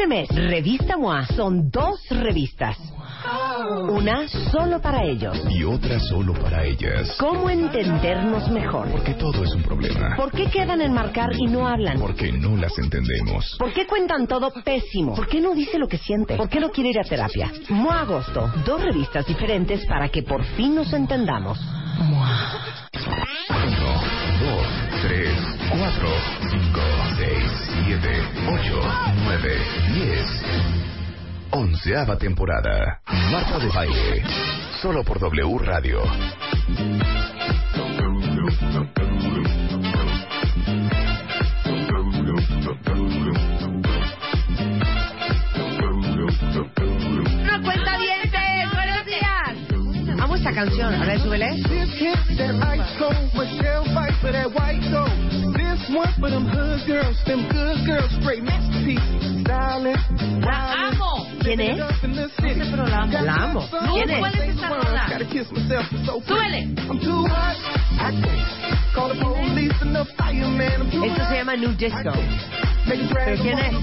Este mes, Revista MOA son dos revistas. Una solo para ellos. Y otra solo para ellas. ¿Cómo entendernos mejor? Porque todo es un problema. ¿Por qué quedan en marcar y no hablan? Porque no las entendemos. ¿Por qué cuentan todo pésimo? ¿Por qué no dice lo que siente? ¿Por qué no quiere ir a terapia? MOA Agosto. Dos revistas diferentes para que por fin nos entendamos. MOA. Uno, dos, tres, cuatro, cinco, seis, siete, ocho, nueve, diez. Onceava temporada. Marta de Baile. Solo por W Radio. ¡No cuenta dientes! ¡Buenos días! Amo esta canción. A ver, súbele. La amo. ¿Quién es? Ese programa. La amo. ¿Quién ¿Cuál es? es esa rola? Súbele. Esto se llama New Disco. ¿Pero quién es?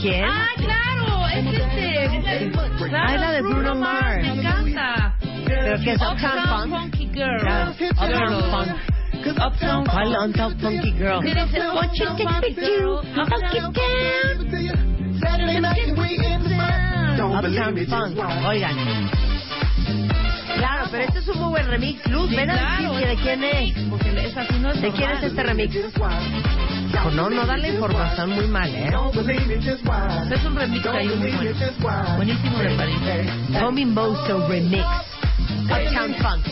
¿Quién? Ah, claro. Es este. Es la de Bruno Mars. Me encanta. ¿Pero qué es? Uptown Funk? Girl. Uptown Funk. Uptown ¿Cuál. Uptown Funky Girl? What you? Girl. Funky town. Uptown Funk. Oigan. Claro, pero este es un muy buen remix. Luz, ven a decir de quién es. ¿De quién es este remix? No, no da la información muy mal, ¿eh? Es un remix ahí muy bueno. Buenísimo de París. Tommy Mosto Remix. Uptown Funk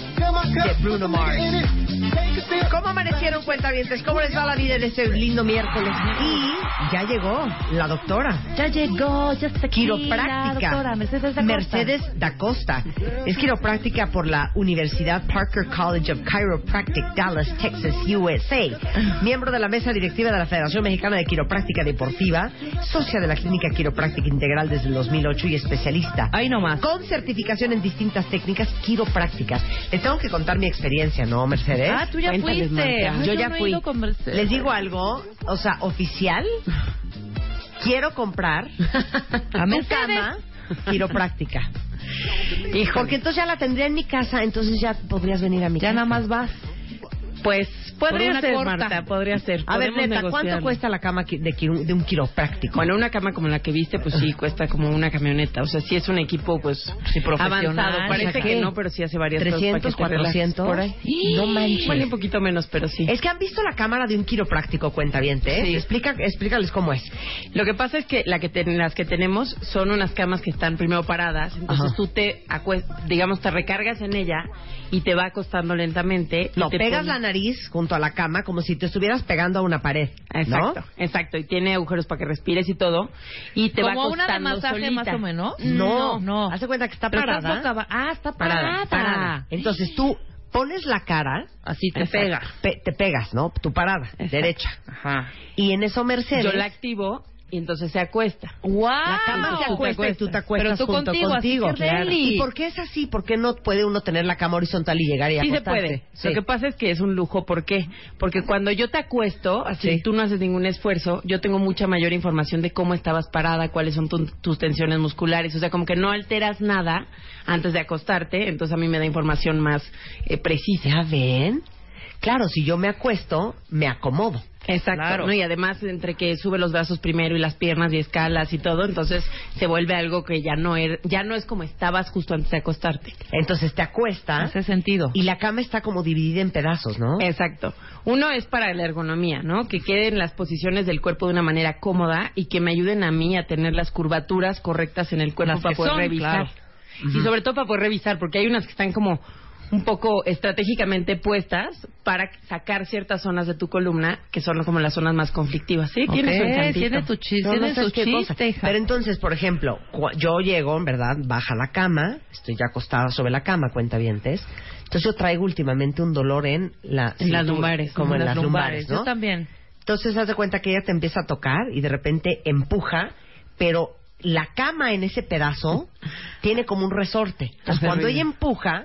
de Bruno Mars. ¿Cómo amanecieron cuentavientes? ¿Cómo les va la vida en este lindo miércoles? Y ya llegó la doctora. Ya llegó, ya está aquí Quiropráctica. la doctora Mercedes da Costa. Mercedes da Costa. Es quiropráctica por la Universidad Parker College of Chiropractic, Dallas, Texas, USA. Miembro de la mesa directiva de la Federación Mexicana de Quiropráctica Deportiva, socia de la Clínica Quiropráctica Integral desde el 2008 y especialista. Ahí nomás. Con certificación en distintas técnicas quiroprácticas. Les tengo que contar mi experiencia, ¿no, Mercedes? Ah, tú ya Cuéntales, fuiste. Ay, Yo yo ya no fui. Les digo algo, o sea, oficial. Quiero comprar A Mercedes. cama quiropráctica. Porque entonces ya la tendría en mi casa, entonces ya podrías venir a mi Ya casa. nada más vas. Pues podría ser, corta. Marta, podría ser. A ver, neta, ¿cuánto cuesta la cama de, de un quiropráctico? Bueno, una cama como la que viste, pues sí, cuesta como una camioneta. O sea, sí es un equipo, pues, Sí, profesional. avanzado. Parece O sea, que no, pero sí hace varias 300, cosas. para que te relajes 400. Por ahí. No manches. Bueno, un poquito menos, pero sí. Es que han visto la cámara de un quiropráctico, cuentaviente. Sí. Explica, explícales cómo es. Lo que pasa es que, la que te- las que tenemos son unas camas que están primero paradas. Entonces Ajá. tú te, digamos, te recargas en ella y te va acostando lentamente. No, te pegas la nariz junto a la cama como si te estuvieras pegando a una pared. Exacto, ¿no? exacto. Y tiene agujeros para que respires y todo. Y te va Como una de masaje solita. más o menos. No, no. Hace cuenta que está Pero parada. aba- Ah, está parada. parada, parada. Entonces tú pones la cara, Así te Exacto. pega. pe- te pegas, ¿no? Tu parada, Exacto. derecha. Ajá. Y en eso Mercedes, Yo la activo y entonces se acuesta. ¡Wow! la cama se acuesta y tú te acuestas Pero tú junto contigo. ¿Y por qué es así? ¿Por qué no puede uno tener la cama horizontal y llegar y Sí se puede. Sí. Lo que pasa es que es un lujo. ¿Por qué? Porque cuando yo te acuesto, así Sí. tú no haces ningún esfuerzo, yo tengo mucha mayor información de cómo estabas parada, cuáles son tu- tus tensiones musculares. O sea, como que no alteras nada antes de acostarte. Entonces a mí me da información más eh, precisa. ¿Ya ven? Claro, si yo me acuesto, me acomodo. Exacto. Claro. ¿no? Y además, entre que sube los brazos primero y las piernas y escalas y todo, entonces se vuelve algo que ya no, er- ya no es como estabas justo antes de acostarte. Entonces te acuestas Hace sentido. y la cama está como dividida en pedazos, ¿no? Exacto. Uno es para la ergonomía, ¿no? Que queden las posiciones del cuerpo de una manera cómoda y que me ayuden a mí a tener las curvaturas correctas en el cuerpo Las para poder son, revisar. claro. Y sobre todo para poder revisar, porque hay unas que están como un poco estratégicamente puestas para sacar ciertas zonas de tu columna que son como las zonas más conflictivas. Sí, tiene su Ok, encantito. tiene tu chiste, No, no su chiste. Pero entonces, por ejemplo, yo llego, en verdad, baja la cama, estoy ya acostada sobre la cama, cuenta Entonces yo traigo últimamente un dolor en la En las lumbares, como en las lumbares, ¿no? Yo también. Entonces haz de cuenta que ella te empieza a tocar y de repente empuja, pero la cama en ese pedazo tiene como un resorte. Entonces Hace cuando ella empuja,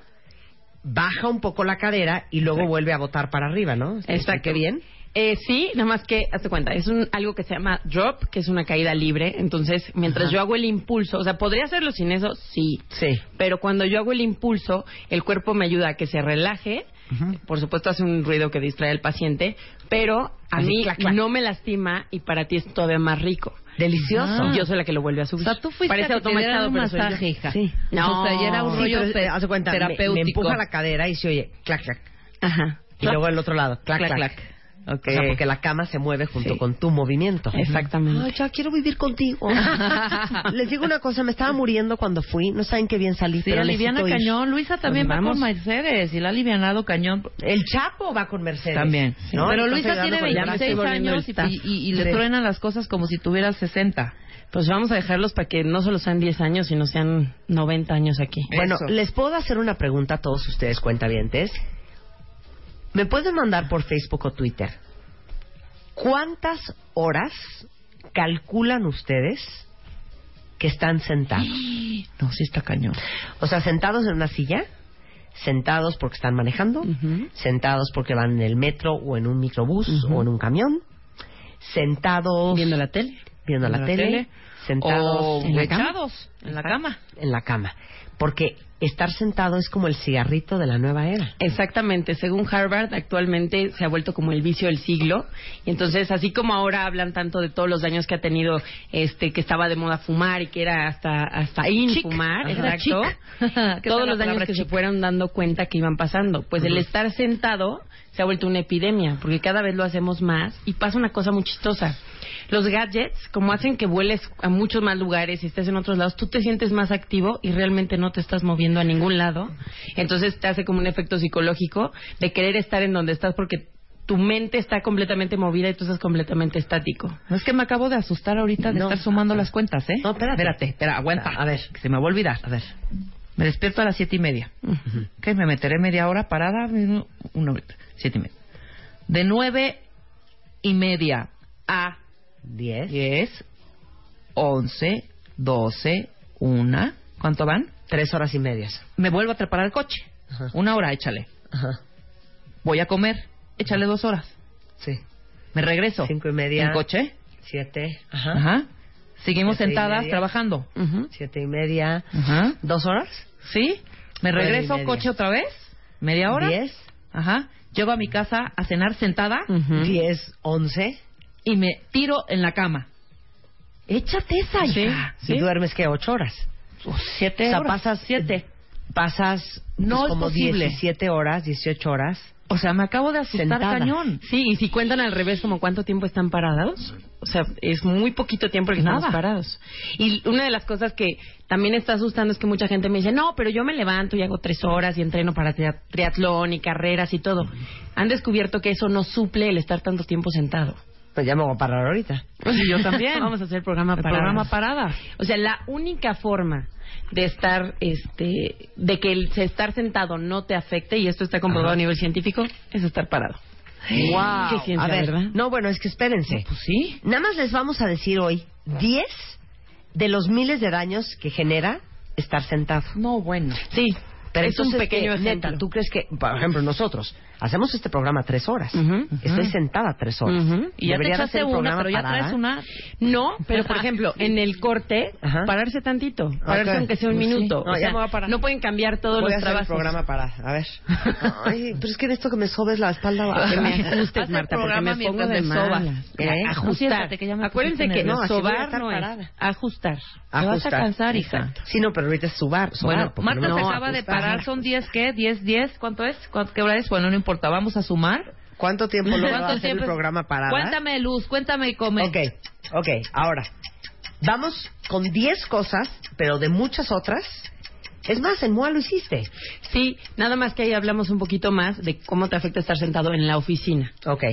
baja un poco la cadera y luego vuelve a botar para arriba, ¿no? Exacto. ¿Qué bien? Eh, sí, nada más que, hazte cuenta, es un, algo que se llama drop, que es una caída libre. Entonces, mientras yo hago el impulso, o sea, ¿podría hacerlo sin eso? Sí. Sí. Pero cuando yo hago el impulso, el cuerpo me ayuda a que se relaje. Por supuesto, hace un ruido que distrae al paciente, pero a Así, mí clac, clac. no me lastima y para ti es todavía más rico. Delicioso. Y yo soy la que lo vuelve a O subir. sea, tú fuiste Parece a que automatizado, un pero soy masaje, hija. Sí. No. O sea, ya era un Sí, rollo pero, eh, haz de cuenta, me- terapéutico. Me, empuja la cadera y se oye clac, clac. Ajá. Y luego el otro lado, clac, clac. Clac, clac. Ok. O sea, porque la cama se mueve junto Sí. con tu movimiento. Exactamente. Ay, ya quiero vivir contigo. Les digo una cosa, me estaba muriendo cuando fui. No saben qué bien salí, Sí, pero aliviana necesito ir. cañón. Luisa también Pues va con. Mercedes y la ha alivianado cañón. El Chapo va con Mercedes. También. ¿no? Pero Luisa tiene con el ya me estoy 26 volviendo años y, y- y le Sí. truenan las cosas como si tuviera 60. Pues vamos a dejarlos para que no solo sean 10 años, sino sean 90 años aquí. Bueno, Eso. les puedo hacer una pregunta a todos ustedes, cuentavientes. ¿Me pueden mandar por Facebook o Twitter? ¿Cuántas horas calculan ustedes que están sentados? No, sí está cañón. O sea, sentados en una silla, sentados porque están manejando, sentados porque van en el metro o en un microbús o en un camión, sentados Viendo la tele. Viendo la, tele, sentados O en la cama. en la cama. en la cama. Porque estar sentado es como el cigarrito de la nueva era. Exactamente, según Harvard, actualmente se ha vuelto como el vicio del siglo. Y entonces, así como ahora hablan tanto de todos los daños que ha tenido, este, que estaba de moda fumar y que era hasta hasta in Chic. fumar, Ajá. exacto. Chic. ¿Qué tal todos los daños que se fueron dando cuenta que iban pasando. Pues el estar sentado se ha vuelto una epidemia, porque cada vez lo hacemos más y pasa una cosa muy chistosa. Los gadgets, como hacen que vueles a muchos más lugares y estés en otros lados, tú te sientes más activo y realmente no te estás moviendo a ningún lado. Entonces te hace como un efecto psicológico de querer estar en donde estás porque tu mente está completamente movida y tú estás completamente estático. No es que me acabo de asustar ahorita de No. estar sumando las cuentas, ¿eh? No, espérate. Espérate, espera, aguanta. A ver. que se me va a olvidar. A ver. Me despierto a las siete y media. ¿Qué? Me meteré media hora parada. Una horita. Siete y media. De nueve y media a Diez. diez, once, doce, una. ¿Cuánto van? Tres horas y medias. Me vuelvo a trepar al coche. Ajá. Una hora, échale. Ajá. Voy a comer. Échale dos horas. Sí. Me regreso. Cinco y media. En coche. Siete. Ajá. Ajá. Seguimos Siete sentadas trabajando. Ujú. Siete y media. Ajá. ¿Dos horas? ¿Sí? Me regreso coche otra vez. ¿Media hora? Diez. Ajá. Llego a mi casa a cenar sentada Ujú. Diez. Once. Y me tiro en la cama. Échate esa, Sí, hija. ¿Y sí. duermes qué? ¿Ocho horas? Siete o sea, horas. pasas... Siete. Pasas pues, No es como posible. 17 horas, 18 horas. O sea, me acabo de asustar Sentada. cañón. Sí, y si cuentan al revés, como cuánto tiempo están parados, o sea, es muy poquito tiempo que estamos Nada. parados. Y una de las cosas que también está asustando es que mucha gente me dice, no, pero yo me levanto y hago tres horas y entreno para tria- triatlón y carreras y todo. Han descubierto que eso no suple el estar tanto tiempo sentado. Pues ya me voy a parar ahorita. Pues yo también. Vamos a hacer programa parada. programa parada. O sea, la única forma de estar, este, de que el estar sentado no te afecte, y esto está comprobado Ajá. a nivel científico, es estar parado. Wow. Qué ciencia, a ver, ¿verdad? no, bueno, es que espérense. Pues sí. Nada más les vamos a decir hoy 10 de los miles de daños que genera estar sentado. No, bueno. Sí, Pero es un pequeño ¿qué, ejemplo. neta, ¿tú crees que, por ejemplo, nosotros hacemos este programa tres horas? Ujú, Estoy ujú. sentada tres horas. Ujú. Y ya te echaste hacer el una, pero ya parada. traes una. No, pero por ejemplo, en el corte, Ajá. pararse tantito, pararse Ok. aunque sea un Pues sí. minuto. No, O ya sea, me voy a parar. no pueden cambiar todos Voy a los hacer el trabajos. programa parada. A ver. Ay, pero es que necesito que me sobes la espalda. baja. Que me ajustes, el Marta, porque me pongo de me sobas. Ajustar. que ya Acuérdense que. No, a sobar no es ajustar. Te vas a cansar, hija. Sí, no, pero ahorita es subar. Bueno, Marta no se acaba de ajustar. Son 10, ¿qué? 10, 10, ¿cuánto es? ¿Cuánto, ¿Qué hora es? Bueno, no importa, vamos a sumar. ¿Cuánto tiempo lo va a ¿Cuánto hacer tiempo el programa parada? Cuéntame, Luz, cuéntame y come. Ok, ok, ahora. Vamos con 10 cosas, pero de muchas otras. Es más, en MOA lo hiciste. Sí, nada más que ahí hablamos un poquito más de cómo te afecta estar sentado en la oficina. Ok,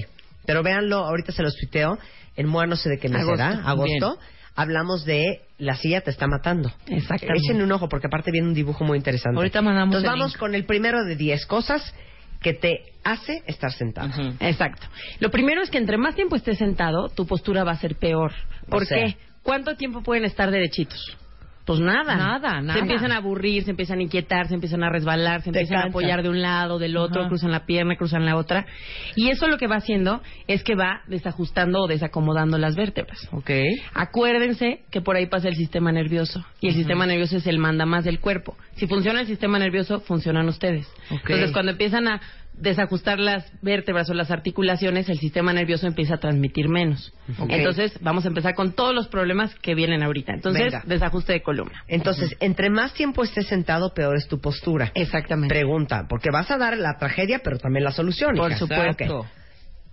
pero véanlo, ahorita se los tuiteo. En MOA no sé de qué mes Agosto. será, agosto. Hablamos de la silla te está matando. Exactamente. Échenle un ojo porque aparte viene un dibujo muy interesante. Ahorita mandamos Entonces el vamos link. con el primero de 10 cosas que te hace estar sentado. Exacto. Lo primero es que entre más tiempo estés sentado, tu postura va a ser peor. ¿Por O sea. qué? ¿Cuánto tiempo pueden estar derechitos? Pues nada. Nada, nada. Se empiezan a aburrir, se empiezan a inquietar, se empiezan a resbalar, se Te empiezan a apoyar de un lado, del otro, Ajá. cruzan la pierna, cruzan la otra. Y eso lo que va haciendo es que va desajustando o desacomodando las vértebras. Ok. Acuérdense que por ahí pasa el sistema nervioso. Y el sistema nervioso es el manda más del cuerpo. Si funciona el sistema nervioso, funcionan ustedes. Ok. Entonces, cuando empiezan a desajustar las vértebras o las articulaciones, el sistema nervioso empieza a transmitir menos. Entonces, vamos a empezar con todos los problemas que vienen ahorita. Entonces, Venga. desajuste de columna. Entonces, entre más tiempo estés sentado, peor es tu postura. Exactamente. Pregunta, porque vas a dar la tragedia, pero también la solución. Por hija. supuesto.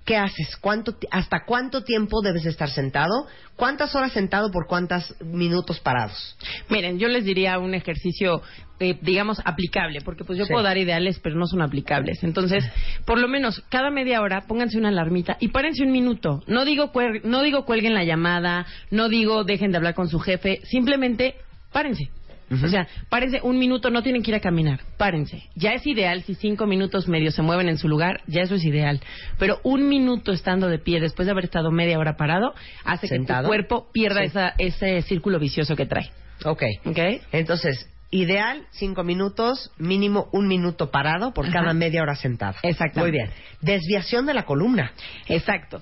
¿Qué haces? ¿Cuánto, ¿Hasta cuánto tiempo debes estar sentado? ¿Cuántas horas sentado por cuántos minutos parados? Miren, yo les diría un ejercicio, eh, digamos, aplicable, porque pues yo Sí. puedo dar ideales, pero no son aplicables. Entonces, por lo menos cada media hora pónganse una alarmita y párense un minuto. No digo, no digo cuelguen la llamada, no digo dejen de hablar con su jefe, simplemente párense. O sea, párense un minuto, no tienen que ir a caminar, párense. Ya es ideal si cinco minutos medio se mueven en su lugar, ya eso es ideal. Pero un minuto estando de pie después de haber estado media hora parado hace que tu cuerpo pierda Sí. esa, ese círculo vicioso que trae. Ok. ¿Ok? Entonces, ideal, cinco minutos, mínimo un minuto parado por Ajá. cada media hora sentado. Exactamente. Muy bien. Desviación de la columna. Exacto.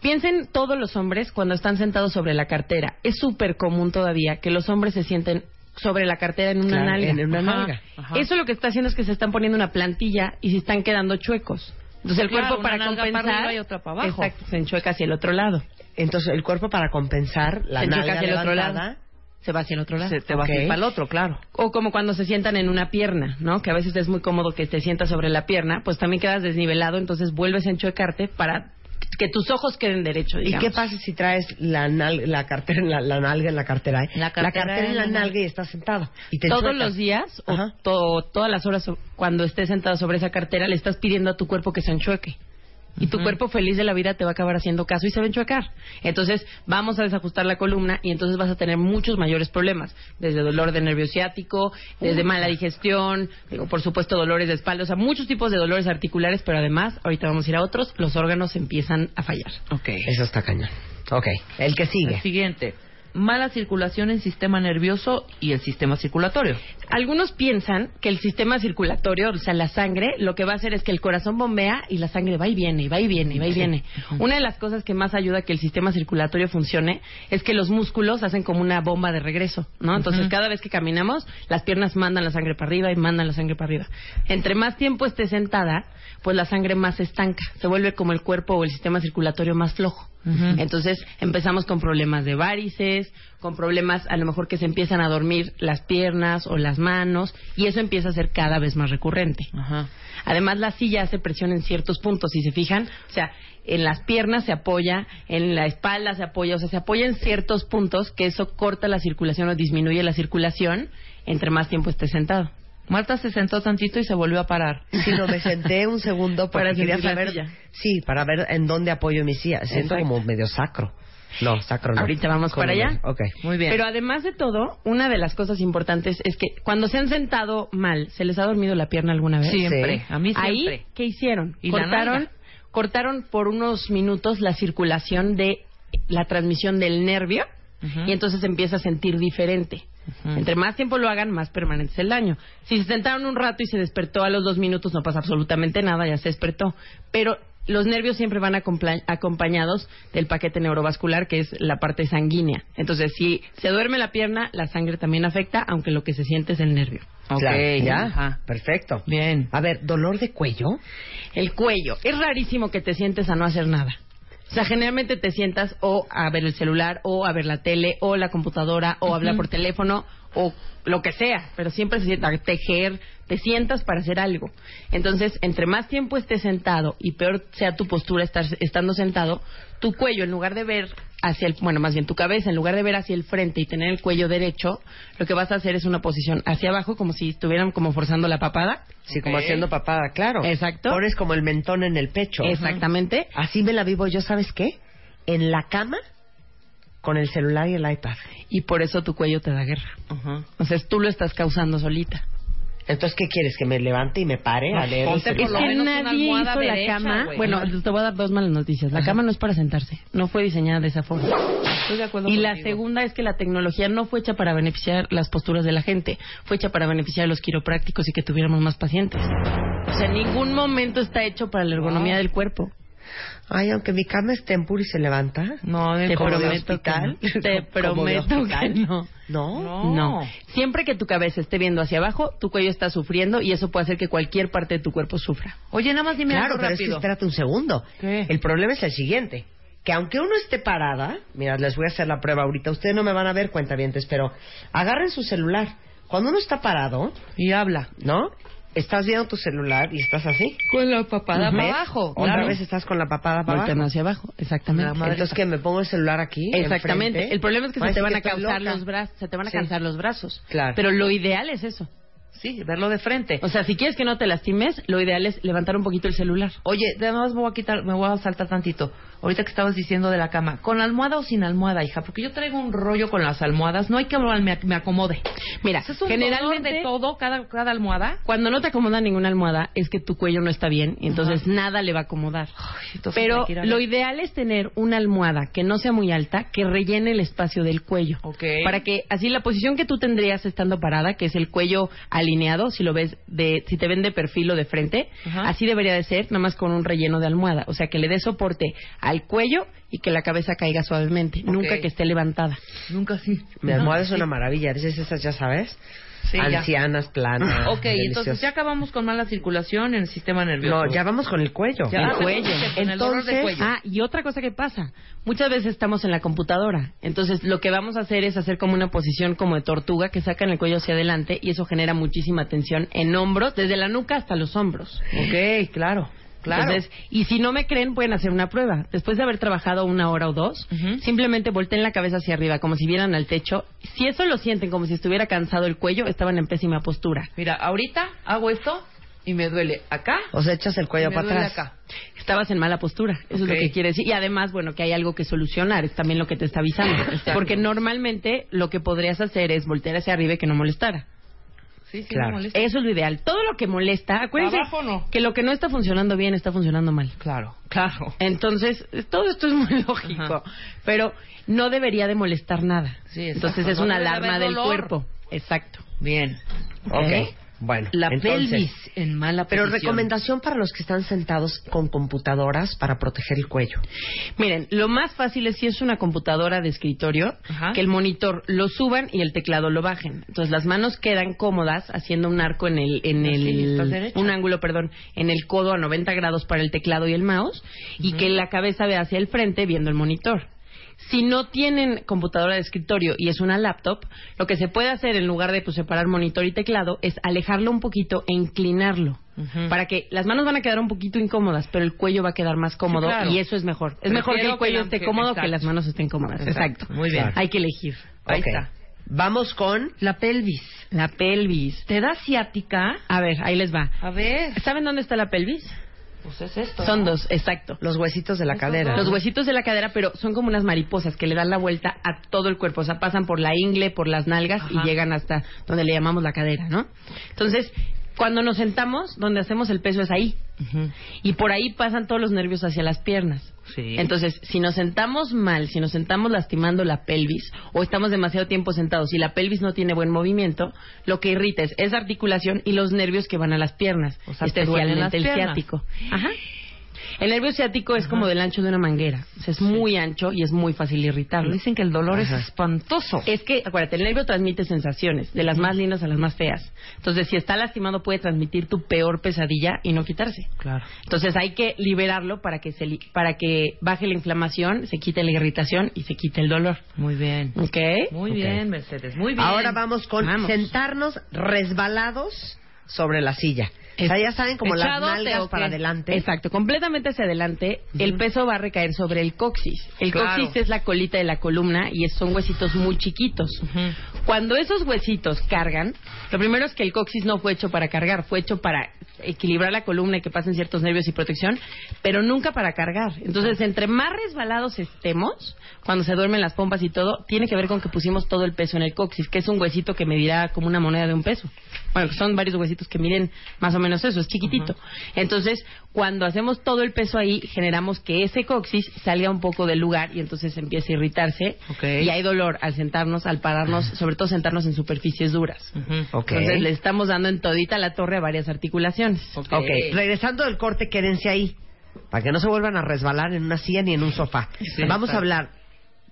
Piensen todos los hombres cuando están sentados sobre la cartera. Es súper común todavía que los hombres se sienten sobre la cartera en una Claro, nalga. en una Ajá. nalga. Ajá. Eso lo que está haciendo es que se están poniendo una plantilla y se están quedando chuecos. Entonces el Claro, cuerpo una para nalga para compensar arriba y otra para abajo. Exacto, se enchueca hacia el otro lado. Entonces, el cuerpo para compensar la se enchueca nalga hacia el otro lado. Se va hacia el otro lado. Se te va Ok. a ir para el otro, claro. O como cuando se sientan en una pierna, ¿no? Que a veces es muy cómodo que te sientas sobre la pierna, pues también quedas desnivelado, entonces vuelves a enchuecarte para que tus ojos queden derechos, ¿Y qué pasa si traes la, nal- la cartera en la, la nalga en la cartera? eh? La cartera en la en la nalga y estás sentado. Y te todos enchuecas. los días o to- todas las horas cuando estés sentado sobre esa cartera le estás pidiendo a tu cuerpo que se enchueque. Y tu cuerpo feliz de la vida te va a acabar haciendo caso y se va a enchuecar. Entonces vamos a desajustar la columna y entonces vas a tener muchos mayores problemas. Desde dolor de nervio ciático, desde mala digestión, digo, por supuesto dolores de espalda, o sea, muchos tipos de dolores articulares, pero además, ahorita vamos a ir a otros, los órganos empiezan a fallar. Ok. Eso está cañón. Ok, el que El sigue. siguiente. Mala circulación en sistema nervioso y el sistema circulatorio. Algunos piensan que el sistema circulatorio, o sea, la sangre, lo que va a hacer es que el corazón bombea y la sangre va y viene, y va y viene, y va y viene. Una de las cosas que más ayuda a que el sistema circulatorio funcione es que los músculos hacen como una bomba de regreso, ¿no? Entonces, cada vez que caminamos, las piernas mandan la sangre para arriba y mandan la sangre para arriba. Entre más tiempo esté sentada, pues la sangre más estanca, se vuelve como el cuerpo o el sistema circulatorio más flojo. Entonces empezamos con problemas de varices, con problemas a lo mejor que se empiezan a dormir las piernas o las manos y eso empieza a ser cada vez más recurrente. Además la silla hace presión en ciertos puntos, si se fijan, o sea, en las piernas se apoya, en la espalda se apoya, o sea, se apoya en ciertos puntos que eso corta la circulación o disminuye la circulación entre más tiempo esté sentado. Marta se sentó tantito y se volvió a parar. Sí, no, me senté un segundo porque Para quería saber. Sí, para ver en dónde apoyo mi silla. Siento Exacto. como medio sacro. No, sacro no. Ahorita vamos para allá. medio- Ok. Muy bien. Pero además de todo, una de las cosas importantes es que cuando se han sentado mal, ¿se les ha dormido la pierna alguna vez? siempre. Sí. A mí siempre. Ahí, ¿qué hicieron? Y cortaron, cortaron por unos minutos la circulación de la transmisión del nervio y entonces empieza a sentir diferente. Entre más tiempo lo hagan, más permanente es el daño. Si se sentaron un rato y se despertó a los dos minutos, no pasa absolutamente nada, ya se despertó. Pero los nervios siempre van acompañados del paquete neurovascular, que es la parte sanguínea. Entonces, si se duerme la pierna, la sangre también afecta, aunque lo que se siente es el nervio. Ok, Claro, ya. Ajá. Perfecto. Bien. A ver, dolor de cuello. El cuello. Es rarísimo que te sientes a no hacer nada. O sea, generalmente te sientas o a ver el celular, o a ver la tele, o la computadora, o hablar por teléfono, o lo que sea. Pero siempre se sienta a tejer, te sientas para hacer algo. Entonces, entre más tiempo estés sentado y peor sea tu postura estar, estando sentado, tu cuello, en lugar de ver hacia el, bueno, más bien tu cabeza, en lugar de ver hacia el frente y tener el cuello derecho, lo que vas a hacer es una posición hacia abajo, como si estuvieran como forzando la papada. Sí, como haciendo papada, claro. Exacto. Pones como el mentón en el pecho. Exactamente. Así me la vivo yo, ¿sabes qué? En la cama con el celular y el iPad. y por eso tu cuello te da guerra. Ajá. Sea, tú lo estás causando solita. Entonces, ¿qué quieres? ¿Que me levante y me pare a No, leer? ponte Es que menos nadie hizo derecha, la cama. Bueno, Ajá. te voy a dar dos malas noticias. La cama no es para sentarse. No fue diseñada de esa forma. Estoy de acuerdo Y la segunda es que la tecnología no fue hecha para beneficiar las posturas de la gente, fue hecha para beneficiar a los quiroprácticos y que tuviéramos más pacientes. O sea, en ningún momento está hecho para la ergonomía del cuerpo. Ay, aunque mi cama esté en puri y se levanta. No, de Te prometo que no. Te prometo que no. ¿No? No. No. Siempre que tu cabeza esté viendo hacia abajo, tu cuello está sufriendo y eso puede hacer que cualquier parte de tu cuerpo sufra. Oye, nada más dime Claro, algo pero es que rápido. espérate un segundo. ¿Qué? El problema es el siguiente. Que aunque uno esté parada, mira, les voy a hacer la prueba ahorita. Ustedes no me van a ver, cuentavientes, pero agarren su celular. Cuando uno está parado, Y habla. ¿no? Estás viendo tu celular y estás así. Con la papada para abajo. Otra claro. vez estás con la papada para Volteando abajo. hacia abajo, exactamente. Entonces, que me pongo el celular aquí. Exactamente. enfrente? El problema es que se te van a cansar los brazos, se te van a Sí. cansar los brazos. Claro. Pero lo ideal es eso. Sí, verlo de frente. O sea, si quieres que no te lastimes, lo ideal es levantar un poquito el celular. Oye, además me voy a quitar, me voy a saltar tantito. Ahorita que estabas diciendo de la cama, ¿con almohada o sin almohada, hija? Porque yo traigo un rollo con las almohadas. No hay que me, me acomode. Mira, Es un generalmente de todo, cada, cada almohada. cuando no te acomoda ninguna almohada es que tu cuello no está bien y entonces nada le va a acomodar. Pero a lo ideal es tener una almohada que no sea muy alta, que rellene el espacio del cuello. Ok. Para que así la posición que tú tendrías estando parada, que es el cuello alineado, si lo ves de, si te ven de perfil o de frente, Ajá. así debería de ser, nada más con un relleno de almohada. O sea, que le dé soporte al cuello y que la cabeza caiga suavemente, nunca que esté levantada. Nunca sí. Mi almohada es una maravilla. Dices esas, ya sabes. Sí, ya. Ancianas, planas. Ok, entonces ya acabamos con mala circulación en el sistema nervioso. No, ya vamos con el cuello. Ya, el cuello. entonces, con el dolor de Entonces- cuello. Ah, y otra cosa que pasa, muchas veces estamos en la computadora, entonces lo que vamos a hacer es hacer como una posición como de tortuga que sacan el cuello hacia adelante y eso genera muchísima tensión en hombros, desde la nuca hasta los hombros. Ok, claro, claro. Entonces, y si no me creen, pueden hacer una prueba. Después de haber trabajado una hora o dos, simplemente volteen la cabeza hacia arriba, como si vieran al techo. Si eso lo sienten como si estuviera cansado el cuello, estaban en pésima postura. Mira, ahorita hago esto y me duele acá. O sea, echas el y cuello me para duele atrás. acá. Estabas en mala postura, eso es lo que quiere decir. Y además, bueno, que hay algo que solucionar, es también lo que te está avisando. Porque normalmente lo que podrías hacer es voltear hacia arriba y que no molestara. Sí, sí, Claro. molesta. Eso es lo ideal. Todo lo que molesta, acuérdense Abajo no. que lo que no está funcionando bien está funcionando mal. Claro, claro. Entonces, todo esto es muy lógico, Ajá. pero no debería de molestar nada. Sí, exacto. Entonces es No una alarma del dolor. cuerpo. Exacto. Bien. Ok. Bueno, La entonces, pelvis en mala Pero posición. recomendación para los que están sentados con computadoras para proteger el cuello. Miren, lo más fácil es si es una computadora de escritorio, Ajá. que el monitor lo suban y el teclado lo bajen. Entonces las manos quedan cómodas haciendo un arco en el, en el, un ángulo, perdón, en el codo a 90 grados para el teclado y el mouse y que la cabeza vea hacia el frente viendo el monitor. Si no tienen computadora de escritorio y es una laptop, lo que se puede hacer en lugar de pues, separar monitor y teclado es alejarlo un poquito e inclinarlo. Para que las manos van a quedar un poquito incómodas, pero el cuello va a quedar más cómodo claro. y eso es mejor. Es Prefiero mejor que el cuello esté cómodo que las manos estén cómodas. Exacto. Exacto. Muy bien. Claro. Hay que elegir. Ahí está. Vamos con La pelvis. La pelvis. ¿Te da ciática? A ver, ahí les va. A ver. ¿Saben dónde está la pelvis? Pues es esto. Son ¿no? dos, exacto. los huesitos de la Esos cadera. dos. Los huesitos de la cadera, pero son como unas mariposas que le dan la vuelta a todo el cuerpo. O sea, pasan por la ingle, por las nalgas Ajá. y llegan hasta donde le llamamos la cadera, ¿no? Entonces, cuando nos sentamos, donde hacemos el peso es ahí. Y por ahí pasan todos los nervios hacia las piernas. Sí. Entonces, si nos sentamos mal, si nos sentamos lastimando la pelvis o estamos demasiado tiempo sentados y la pelvis no tiene buen movimiento, lo que irrita es esa articulación y los nervios que van a las piernas, O sea, especialmente las el piernas. ciático. Ajá. El nervio ciático es como del ancho de una manguera. O sea, es muy ancho y es muy fácil irritarlo. Dicen que el dolor Ajá. es espantoso. Es que, acuérdate, el nervio transmite sensaciones, de las más lindas a las más feas. Entonces, si está lastimado, puede transmitir tu peor pesadilla y no quitarse. Claro. Entonces hay que liberarlo para que se li- para que baje la inflamación, se quite la irritación y se quite el dolor. Muy bien. ¿Ok? Muy bien, Mercedes. Muy bien. Ahora vamos con Vamos. sentarnos resbalados sobre la silla. O sea, ya saben como las ¿Echados nalgas para adelante. Exacto, completamente hacia adelante. El peso va a recaer sobre el coxis. El Claro. coxis es la colita de la columna y son huesitos muy chiquitos. Cuando esos huesitos cargan, lo primero es que el coxis no fue hecho para cargar, fue hecho para equilibrar la columna y que pasen ciertos nervios y protección, pero nunca para cargar. Entonces, entre más resbalados estemos, cuando se duermen las pompas y todo, tiene que ver con que pusimos todo el peso en el coxis, que es un huesito que medirá como una moneda de un peso. Bueno, son varios huesitos que miden más o menos eso, es chiquitito. Entonces, cuando hacemos todo el peso ahí, generamos que ese coxis salga un poco del lugar y entonces empieza a irritarse Ok. y hay dolor al sentarnos, al pararnos, sobre todo sentarnos en superficies duras. Entonces le estamos dando en todita la torre a varias articulaciones. Ok. Regresando del corte, quédense ahí. Para que no se vuelvan a resbalar en una silla ni en un sofá. Sí, Vamos a hablar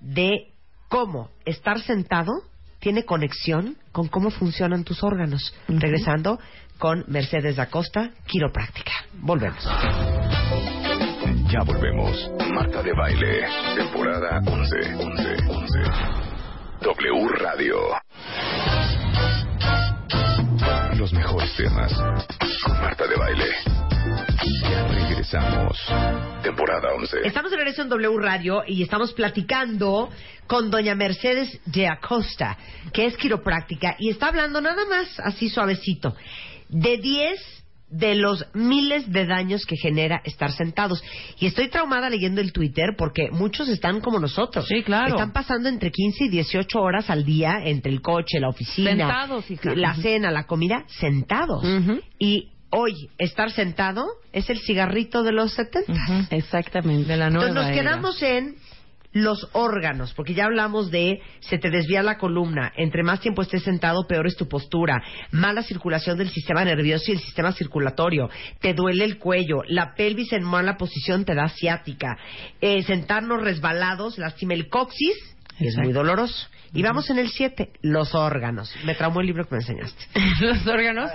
de cómo estar sentado tiene conexión con cómo funcionan tus órganos. Regresando con Mercedes Acosta, quiropráctica. Volvemos. Ya volvemos. Marta de Baile, temporada 11. 11. 11. W Radio. Los mejores temas. Con Marta de Baile. Ya regresamos. Temporada 11. Estamos de regreso en W Radio y estamos platicando con doña Mercedes de Acosta, que es quiropráctica, y está hablando nada más así suavecito de 10 de los miles de daños que genera estar sentados. Y estoy traumada leyendo el Twitter porque muchos están como nosotros. Sí, claro. Están pasando entre 15 y 18 horas al día entre el coche, la oficina, Sentados, hija. la cena, la comida, sentados. Ujú. Y hoy estar sentado es el cigarrito de los 70. Exactamente. De la nueva Entonces nos era. quedamos en los órganos, porque ya hablamos de se te desvía la columna, entre más tiempo estés sentado, peor es tu postura, mala circulación del sistema nervioso y el sistema circulatorio, te duele el cuello, la pelvis en mala posición te da ciática, eh, sentarnos resbalados lastima el coxis, y es muy doloroso. Y vamos en el 7, los órganos. Me traumó el libro que me enseñaste. los órganos.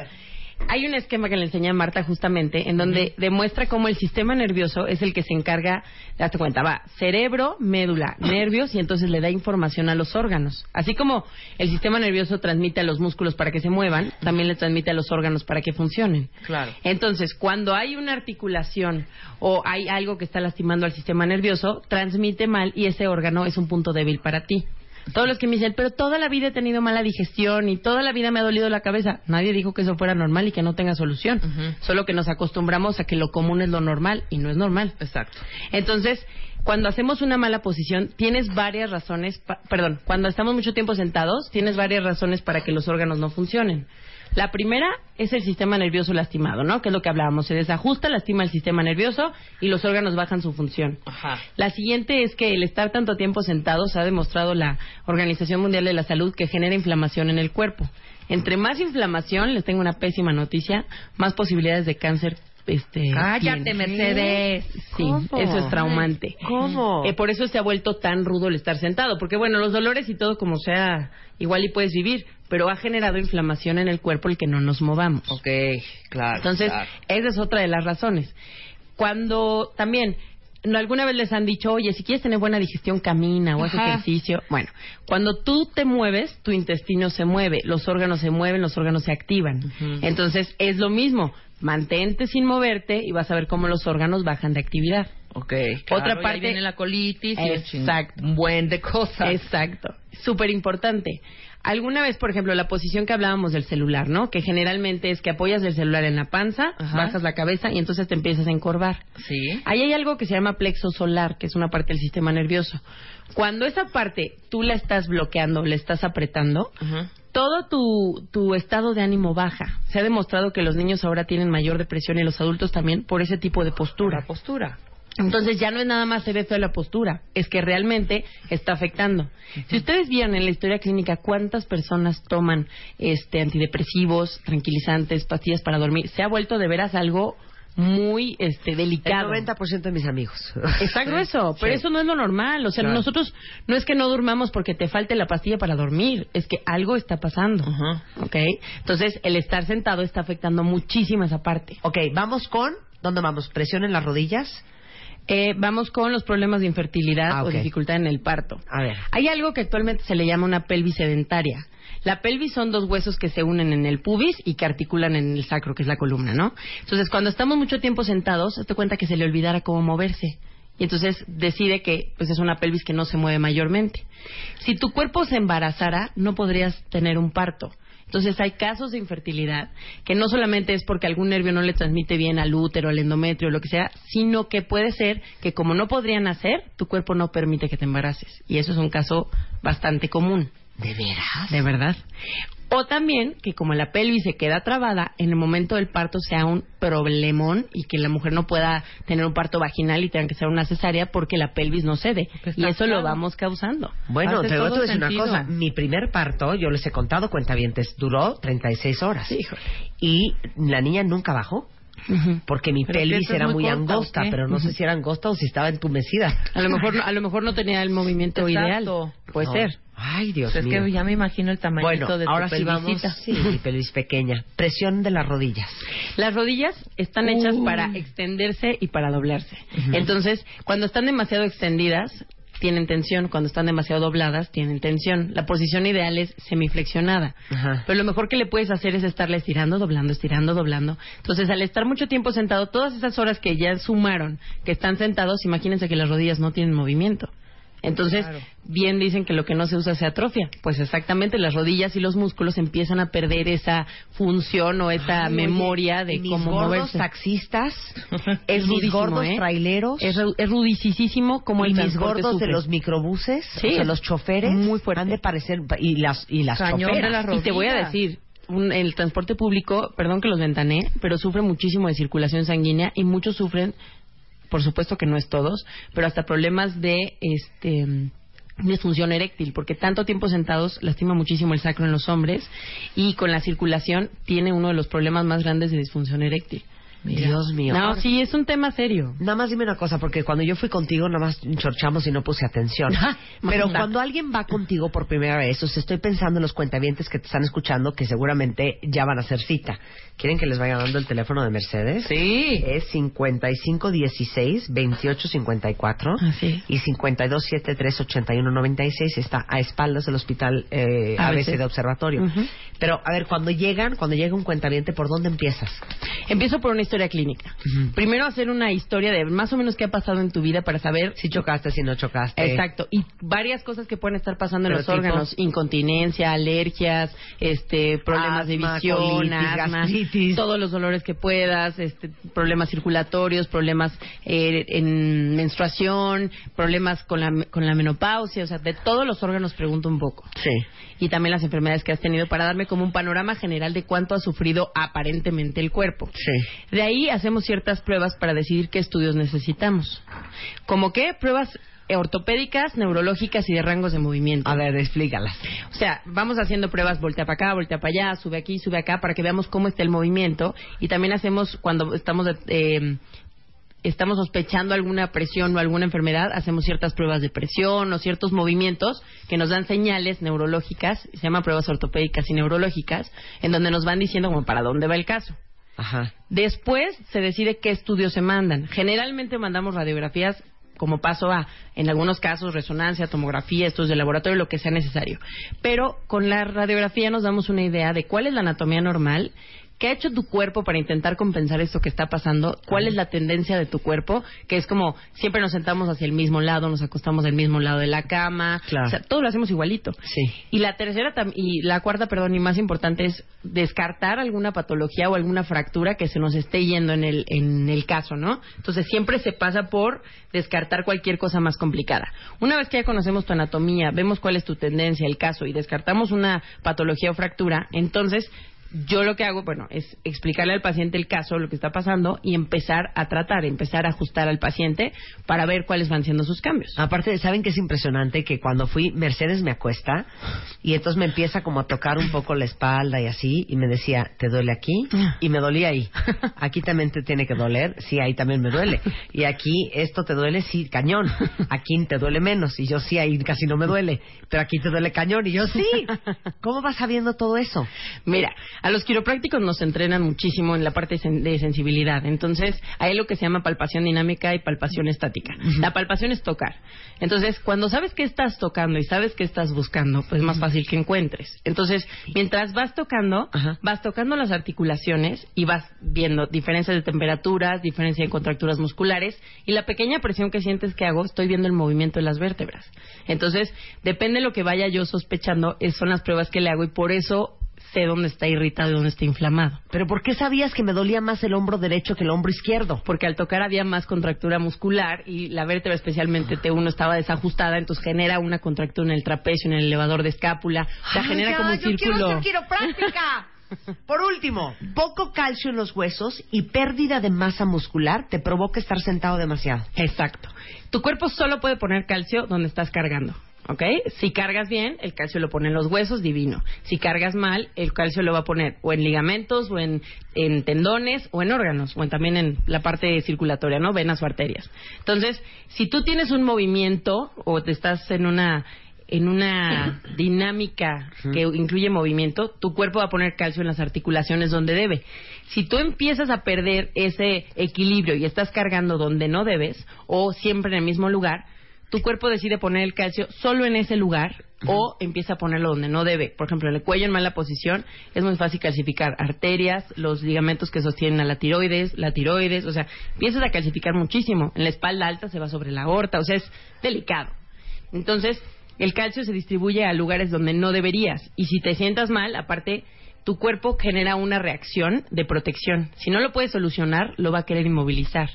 Hay un esquema que le enseña Marta justamente en donde demuestra cómo el sistema nervioso es el que se encarga, date cuenta, va cerebro, médula, nervios y entonces le da información a los órganos. Así como el sistema nervioso transmite a los músculos para que se muevan, también le transmite a los órganos para que funcionen. Claro. Entonces, cuando hay una articulación o hay algo que está lastimando al sistema nervioso, transmite mal y ese órgano es un punto débil para ti. Todos los que me dicen, pero toda la vida he tenido mala digestión y toda la vida me ha dolido la cabeza. Nadie dijo que eso fuera normal y que no tenga solución. Solo que nos acostumbramos a que lo común es lo normal y no es normal. Exacto. Entonces, cuando hacemos una mala posición, tienes varias razones, pa- perdón, cuando estamos mucho tiempo sentados, tienes varias razones para que los órganos no funcionen. La primera es el sistema nervioso lastimado, ¿no? Que es lo que hablábamos. Se desajusta, lastima el sistema nervioso y los órganos bajan su función. Ajá. La siguiente es que el estar tanto tiempo sentados ha demostrado la Organización Mundial de la Salud que genera inflamación en el cuerpo. Entre más inflamación, les tengo una pésima noticia, más posibilidades de cáncer. Este, Cállate. Mercedes. Sí, ¿Cómo? eso es traumante. ¿Cómo? Eh, por eso se ha vuelto tan rudo el estar sentado, porque bueno, los dolores y todo como sea, igual y puedes vivir, pero ha generado inflamación en el cuerpo el que no nos movamos. Ok, claro. Entonces, claro. esa es otra de las razones. Cuando también ¿no alguna vez les han dicho, oye, si quieres tener buena digestión, camina o haz ejercicio. Bueno, cuando tú te mueves, tu intestino se mueve, los órganos se mueven, los órganos se activan. Entonces, es lo mismo. Mantente sin moverte y vas a ver cómo los órganos bajan de actividad. Ok, Otra claro, y ahí parte- viene la colitis y Exacto. un buen de cosas. Exacto. Súper importante. Alguna vez, por ejemplo, la posición que hablábamos del celular, ¿no? Que generalmente es que apoyas el celular en la panza, Ajá. bajas la cabeza y entonces te empiezas a encorvar. Sí. Ahí hay algo que se llama plexo solar, que es una parte del sistema nervioso. Cuando esa parte tú la estás bloqueando, la estás apretando, Ujú. Todo tu, tu estado de ánimo baja. Se ha demostrado que los niños ahora tienen mayor depresión y los adultos también por ese tipo de postura. La postura. Entonces ya no es nada más se ve feo la postura, es que realmente está afectando. Si ustedes vieron en la historia clínica cuántas personas toman este antidepresivos, tranquilizantes, pastillas para dormir, se ha vuelto de veras algo muy este El delicado. 90% de mis amigos. Está grueso, pero Sí. eso no es lo normal. O sea, Claro. nosotros no es que no durmamos porque te falte la pastilla para dormir, es que algo está pasando. Ajá. ¿Ok? Entonces, el estar sentado está afectando muchísimo esa parte. Ok, vamos con. ¿Dónde vamos? ¿Presión en las rodillas? Eh, vamos con los problemas de infertilidad Ah, o dificultad en el parto. A ver. Hay algo que actualmente se le llama una pelvis sedentaria. La pelvis son dos huesos que se unen en el pubis y que articulan en el sacro, que es la columna, ¿no? Entonces, cuando estamos mucho tiempo sentados, te cuenta que se le olvidara cómo moverse. Y entonces decide que pues es una pelvis que no se mueve mayormente. Si tu cuerpo se embarazara, no podrías tener un parto. Entonces hay casos de infertilidad que no solamente es porque algún nervio no le transmite bien al útero, al endometrio, lo que sea, sino que puede ser que como no podrían hacer, tu cuerpo no permite que te embaraces. Y eso es un caso bastante común. ¿De veras? De verdad. O también que como la pelvis se queda trabada, en el momento del parto sea un problemón y que la mujer no pueda tener un parto vaginal y tenga que ser una cesárea porque la pelvis no cede. Y eso lo vamos causando. Bueno, Hace te voy a decir una sentido. cosa. Mi primer parto, yo les he contado cuentavientes, duró 36 horas. Híjole. Y la niña nunca bajó. Porque mi Pero pelvis era muy muy corta, angosta, pero no sé si era angosta o si estaba entumecida. A lo mejor, no- a lo mejor no tenía el movimiento Exacto. ideal. Puede No. ser. Ay, Dios Pues es mío. que ya me imagino el tamaño bueno, de tu ahora sí vamos. pelvisita. Sí, mi pelvis pequeña. Presión de las rodillas. Las rodillas están hechas para extenderse y para doblarse. Entonces, cuando están demasiado extendidas, tienen tensión. Cuando están demasiado dobladas, tienen tensión. La posición ideal es semiflexionada. Ajá. Pero lo mejor que le puedes hacer es estarle estirando, doblando, estirando, doblando. Entonces, al estar mucho tiempo sentado, todas esas horas que ya sumaron, que están sentados, imagínense que las rodillas no tienen movimiento. Entonces, Claro. bien dicen que lo que no se usa se atrofia. Pues exactamente, las rodillas y los músculos empiezan a perder esa función o esa Ay, oye, memoria de y mis cómo gordos moverse. taxistas, Es mis rudísimo, gordos ¿eh? traileros, Es, es rudicísimo como y el mis gordos sufre. de los microbuses, Sí, o sea, los choferes, muy fuerte. han de parecer y las y las de choferas. las Y te voy a decir, un- el transporte público, perdón que los ventané, pero sufre muchísimo de circulación sanguínea y muchos sufren, por supuesto que no es todos, pero hasta problemas de este disfunción eréctil, porque tanto tiempo sentados lastima muchísimo el sacro en los hombres y con la circulación tiene uno de los problemas más grandes de disfunción eréctil. Dios mío. No, sí, es un tema serio. Nada más dime una cosa, porque cuando yo fui contigo, nada más chorchamos y no puse atención. Pero cuando alguien va contigo por primera vez, o sea, estoy pensando en los cuentavientes que te están escuchando, que seguramente ya van a hacer cita. ¿Quieren que les vaya dando el teléfono de Mercedes? Sí. Es 5516-2854 Así. y 5273-8196. Está a espaldas del hospital eh, ABC. ABC. de Observatorio. Pero, a ver, cuando llegan, cuando llega un cuentaviente, ¿por dónde empiezas? Empiezo por una historia clínica. Primero hacer una historia de más o menos qué ha pasado en tu vida para saber Si chocaste, si no chocaste. Exacto, y varias cosas que pueden estar pasando en los tipo- órganos, incontinencia, alergias, este, problemas de visión, colitis, asma, gastritis. todos los dolores que puedas, este, problemas circulatorios, problemas eh, en menstruación, problemas con la, con la menopausia, o sea, de todos los órganos pregunto un poco. Sí. Y también las enfermedades que has tenido para darme como un panorama general de cuánto ha sufrido aparentemente el cuerpo. Sí. De ahí hacemos ciertas pruebas para decidir qué estudios necesitamos. ¿Como qué? Pruebas ortopédicas, neurológicas y de rangos de movimiento. A ver, explícalas. O sea, vamos haciendo pruebas voltea para acá, voltea para allá, sube aquí, sube acá, para que veamos cómo está el movimiento. Y también hacemos, cuando estamos, eh, estamos sospechando alguna presión o alguna enfermedad, hacemos ciertas pruebas de presión o ciertos movimientos que nos dan señales neurológicas, se llaman pruebas ortopédicas y neurológicas, en donde nos van diciendo como para dónde va el caso. Ajá. Después se decide qué estudios se mandan. Generalmente mandamos radiografías como paso A, en algunos casos resonancia, tomografía, estudios de laboratorio, lo que sea necesario. Pero con la radiografía nos damos una idea de cuál es la anatomía normal, qué ha hecho tu cuerpo para intentar compensar esto que está pasando, cuál es la tendencia de tu cuerpo, que es como siempre nos sentamos hacia el mismo lado, nos acostamos del mismo lado de la cama, Claro. o sea, todo lo hacemos igualito. Sí. Y la tercera y la cuarta, perdón, y más importante es descartar alguna patología o alguna fractura que se nos esté yendo en el en el caso, ¿no? Entonces siempre se pasa por descartar cualquier cosa más complicada. Una vez que ya conocemos tu anatomía, vemos cuál es tu tendencia, el caso y descartamos una patología o fractura, entonces yo lo que hago, bueno, es explicarle al paciente el caso, lo que está pasando y empezar a tratar, empezar a ajustar al paciente para ver cuáles van siendo sus cambios. Aparte, ¿saben que es impresionante? Que cuando fui, Mercedes me acuesta y entonces me empieza como a tocar un poco la espalda y así, y me decía, ¿te duele aquí? Y me dolía ahí. Aquí también te tiene que doler, sí, ahí también me duele. Y aquí, esto te duele, sí, cañón. Aquí te duele menos, y yo sí, ahí casi no me duele. Pero aquí te duele cañón, y yo sí. ¿Cómo vas sabiendo todo eso? Mira, a los quiroprácticos nos entrenan muchísimo en la parte de sensibilidad. Entonces, hay lo que se llama palpación dinámica y palpación estática. La palpación es tocar. Entonces, cuando sabes qué estás tocando y sabes qué estás buscando, pues es más fácil que encuentres. Entonces, mientras vas tocando, Ajá. vas tocando las articulaciones y vas viendo diferencias de temperaturas, diferencia de contracturas musculares y la pequeña presión que sientes que hago, estoy viendo el movimiento de las vértebras. Entonces, depende de lo que vaya yo sospechando, son las pruebas que le hago y por eso sé dónde está irritado y dónde está inflamado. ¿Pero por qué sabías que me dolía más el hombro derecho que el hombro izquierdo? Porque al tocar había más contractura muscular y la vértebra, especialmente T1, estaba desajustada, entonces genera una contractura en el trapecio, en el elevador de escápula. O sea, Ay, genera ya, como un yo quiero círculo. ser quiropráctica. Por último, poco calcio en los huesos y pérdida de masa muscular te provoca estar sentado demasiado. Exacto. Tu cuerpo solo puede poner calcio donde estás cargando. ¿Ok? Si cargas bien, el calcio lo pone en los huesos, divino. Si cargas mal, el calcio lo va a poner o en ligamentos, o en, en tendones, o en órganos, o en- también en la parte circulatoria, ¿no? Venas o arterias. Entonces, si tú tienes un movimiento o te estás en una en una dinámica que incluye movimiento, tu cuerpo va a poner calcio en las articulaciones donde debe. Si tú empiezas a perder ese equilibrio y estás cargando donde no debes o siempre en el mismo lugar, tu cuerpo decide poner el calcio solo en ese lugar o empieza a ponerlo donde no debe. Por ejemplo, en el cuello en mala posición es muy fácil calcificar arterias, los ligamentos que sostienen a la tiroides, la tiroides, o sea, empiezas a calcificar muchísimo. En la espalda alta se va sobre la aorta, o sea, es delicado. Entonces, el calcio se distribuye a lugares donde no deberías. Y si te sientas mal, aparte, tu cuerpo genera una reacción de protección. Si no lo puedes solucionar, lo va a querer inmovilizar.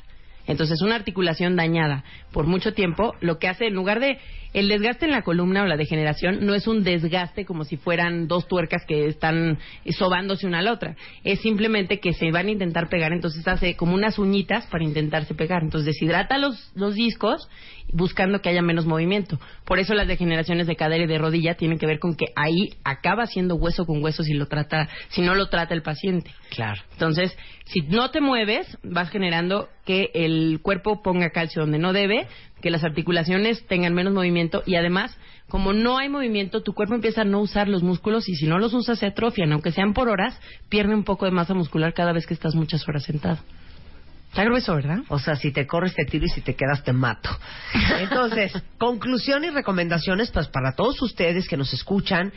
Entonces, una articulación dañada por mucho tiempo, lo que hace, en lugar de el desgaste en la columna o la degeneración, no es un desgaste como si fueran dos tuercas que están sobándose una a la otra. Es simplemente que se van a intentar pegar, entonces hace como unas uñitas para intentarse pegar. Entonces, deshidrata los, los discos buscando que haya menos movimiento. Por eso las degeneraciones de cadera y de rodilla tienen que ver con que ahí acaba siendo hueso con hueso si lo trata, si no lo trata el paciente. Claro. Entonces, si no te mueves, vas generando que el cuerpo ponga calcio donde no debe, que las articulaciones tengan menos movimiento y además, como no hay movimiento, tu cuerpo empieza a no usar los músculos y si no los usas se atrofian, aunque sean por horas, pierde un poco de masa muscular cada vez que estás muchas horas sentado. Está grueso, ¿verdad? O sea, si te corres te tiro y si te quedas te mato. Entonces, conclusión y recomendaciones pues para todos ustedes que nos escuchan,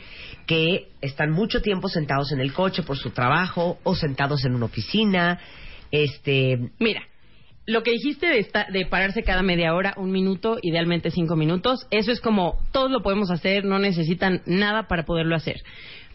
que están mucho tiempo sentados en el coche por su trabajo o sentados en una oficina, este, Mira, lo que dijiste de, esta- de pararse cada media hora, un minuto, idealmente cinco minutos, eso es como todos lo podemos hacer, no necesitan nada para poderlo hacer.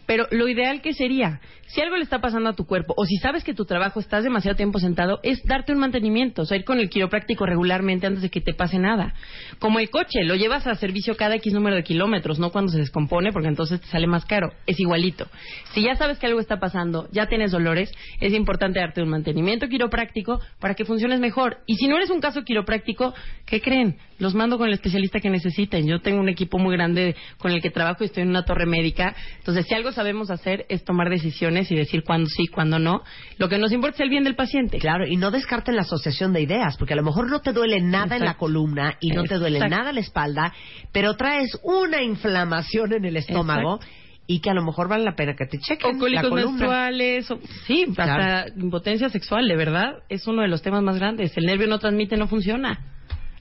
Pero lo ideal que sería, si algo le está pasando a tu cuerpo o si sabes que tu trabajo estás demasiado tiempo sentado, es darte un mantenimiento, o sea, ir con el quiropráctico regularmente antes de que te pase nada. Como el coche, lo llevas a servicio cada X número de kilómetros, no cuando se descompone, porque entonces te sale más caro. Es igualito. Si ya sabes que algo está pasando, ya tienes dolores, es importante darte un mantenimiento quiropráctico para que funciones mejor. Y si no eres un caso quiropráctico, ¿qué creen? Los mando con el especialista que necesiten. Yo tengo un equipo muy grande con el que trabajo y estoy en una torre médica. Entonces, si algo sabemos hacer es tomar decisiones y decir cuándo sí, cuándo no. Lo que nos importa es el bien del paciente. claro, y no descarten la asociación de ideas, porque a lo mejor no te duele nada en la columna y no te duele nada en la espalda, pero traes una inflamación en el estómago y que a lo mejor vale la pena que te chequen O cólicos menstruales, o- sí, hasta impotencia sexual, de verdad, es uno de los temas más grandes. El nervio no transmite, no funciona.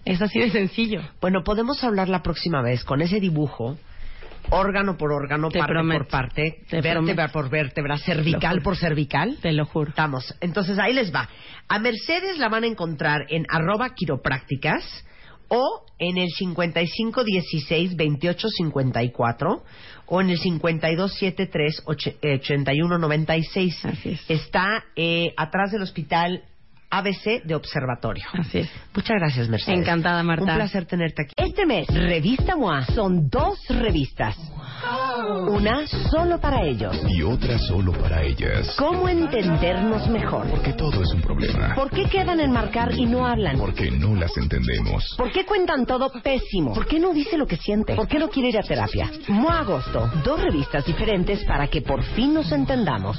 Es así de sencillo. Bueno, podemos hablar la próxima vez con ese dibujo, órgano por órgano, Te parte prometo. por parte, Te vértebra prometo. por vértebra, cervical por cervical. Te lo juro. Estamos. Entonces ahí les va. A Mercedes la van a encontrar en arroba quiroprácticas o en el 5516-2854 o en el 5273-8196. Así es. Está eh, atrás del hospital ABC de Observatorio. Así es. Muchas gracias, Mercedes. Encantada, Marta. Un placer tenerte aquí. Este mes, Revista MOA son dos revistas. Una solo para ellos. Y otra solo para ellas. ¿Cómo entendernos mejor? Porque todo es un problema. ¿Por qué quedan en marcar y no hablan? Porque no las entendemos. ¿Por qué cuentan todo pésimo? ¿Por qué no dice lo que siente? ¿Por qué no quiere ir a terapia? MOA Agosto, dos revistas diferentes para que por fin nos entendamos.